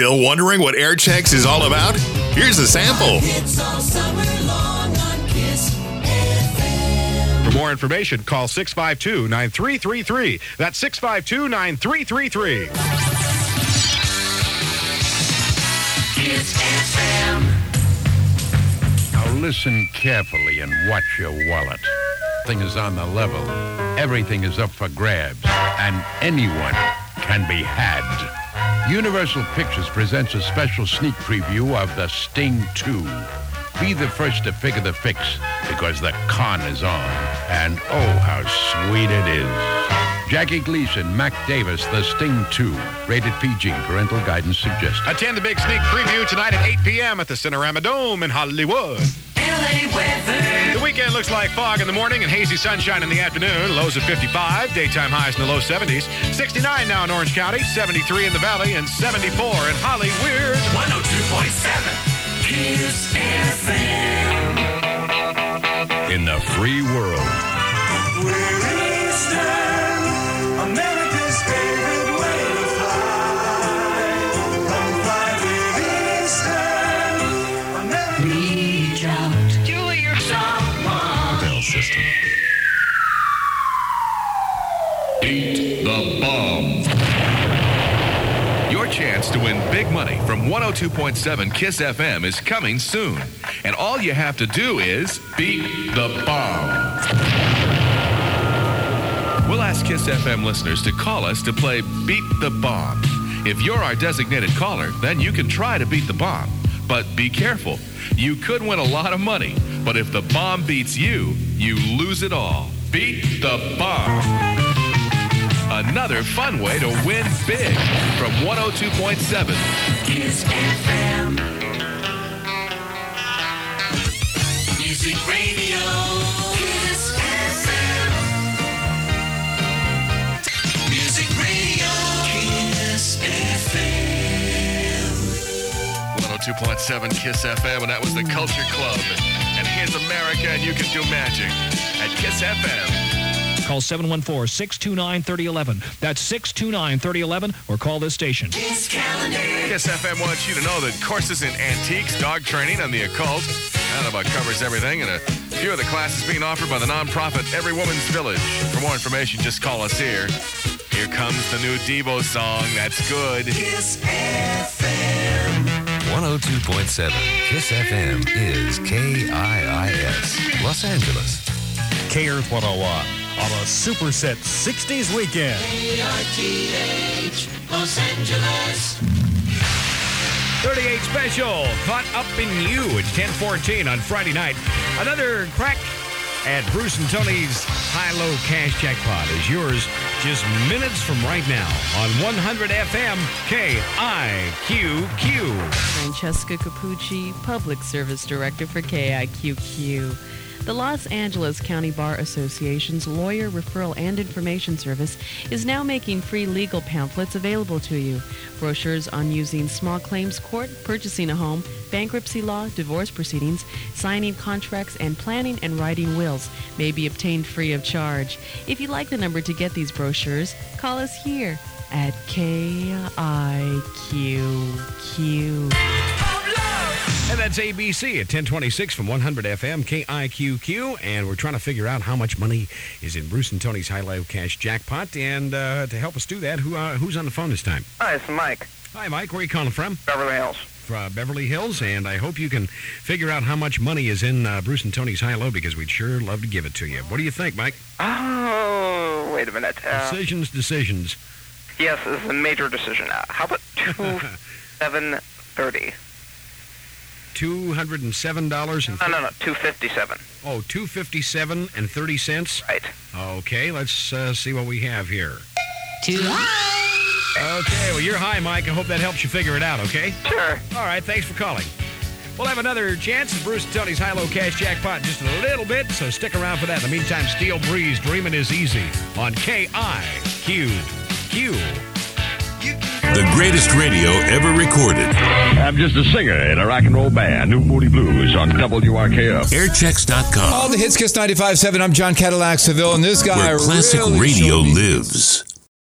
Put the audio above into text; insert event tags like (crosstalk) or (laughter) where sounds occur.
Still wondering what air checks is all about? Here's a sample. For more information, call 652 9333. That's 652 9333. Now listen carefully and watch your wallet. Thing is on the level. Everything is up for grabs, and anyone can be had. Universal Pictures presents a special sneak preview of The Sting 2. Be the first to figure the fix because the con is on. And oh, how sweet it is. Jackie Gleason, Mac Davis, The Sting 2. Rated PG. Parental guidance suggested. Attend the big sneak preview tonight at 8 p.m. at the Cinerama Dome in Hollywood. LA weather. The weekend looks like fog in the morning and hazy sunshine in the afternoon. Lows of 55, daytime highs in the low 70s. 69 now in Orange County, 73 in the Valley, and 74 in Hollywood. 102.7 Kiss FM. In the free world. We're Eastern, America's Beat the bomb. Your chance to win big money from 102.7 Kiss FM is coming soon. And all you have to do is beat the bomb. We'll ask Kiss FM listeners to call us to play Beat the Bomb. If you're our designated caller, then you can try to beat the bomb. But be careful. You could win a lot of money, but if the bomb beats you, you lose it all. Beat the bomb. Another fun way to win big from 102.7 Kiss FM. Music Radio. Kiss FM. Music Radio. Kiss FM. 102.7 Kiss FM, and that was the Culture Club. And here's America, and you can do magic at Kiss FM. Call 714-629-3011. That's 629-3011 or call this station. Kiss Calendar. FM wants you to know that courses in antiques, dog training, and the occult, that about covers everything, and a few of the classes being offered by the nonprofit Every Woman's Village. For more information, just call us here. Here comes the new Devo song. That's good. Kiss FM. 102.7 Kiss FM is KIIS Los Angeles. K Earth 101 on a Superset 60s weekend. KRTH, Los Angeles. 38 special, caught up in you. It's 1014 on Friday night. Another crack at Bruce and Tony's high-low cash jackpot is yours just minutes from right now on 100 FM KIQQ. Francesca Capucci, Public Service Director for KIQQ. The Los Angeles County Bar Association's lawyer referral and information service is now making free legal pamphlets available to you. Brochures on using small claims court, purchasing a home, bankruptcy law, divorce proceedings, signing contracts, and planning and writing wills may be obtained free of charge. If you'd like the number to get these brochures, call us here at KIQQ. And that's ABC at 1026 from 100 FM KIQQ. And we're trying to figure out how much money is in Bruce and Tony's High Low Cash Jackpot. And uh, to help us do that, who uh, who's on the phone this time? Hi, it's Mike, Hi, Mike. Where are you calling from? Beverly Hills. Uh, Beverly Hills. And I hope you can figure out how much money is in uh, Bruce and Tony's High Low because we'd sure love to give it to you. What do you think, Mike? Oh, wait a minute. Uh, Decisions, decisions. yes, this is a major decision. Uh, how about (laughs) two seven thirty? $207 and No, no, no, two fifty-seven. Oh, 257 and 30 cents. Right. Okay, let's uh, see what we have here. Too high. Okay, well, you're high, Mike. I hope that helps you figure it out, okay? Sure. All right, thanks for calling. We'll have another chance at Bruce and Tony's High Low Cash Jackpot in just a little bit, so stick around for that. In the meantime, Steel Breeze, Dreaming is Easy on KIQQ. The greatest radio ever recorded. I'm just a singer in a rock and roll band, New Moody Blues on WRKF. Airchecks.com. All the hits, Kiss 95.7. I'm John Cadillac Seville, and this guy Where classic really radio showed me lives.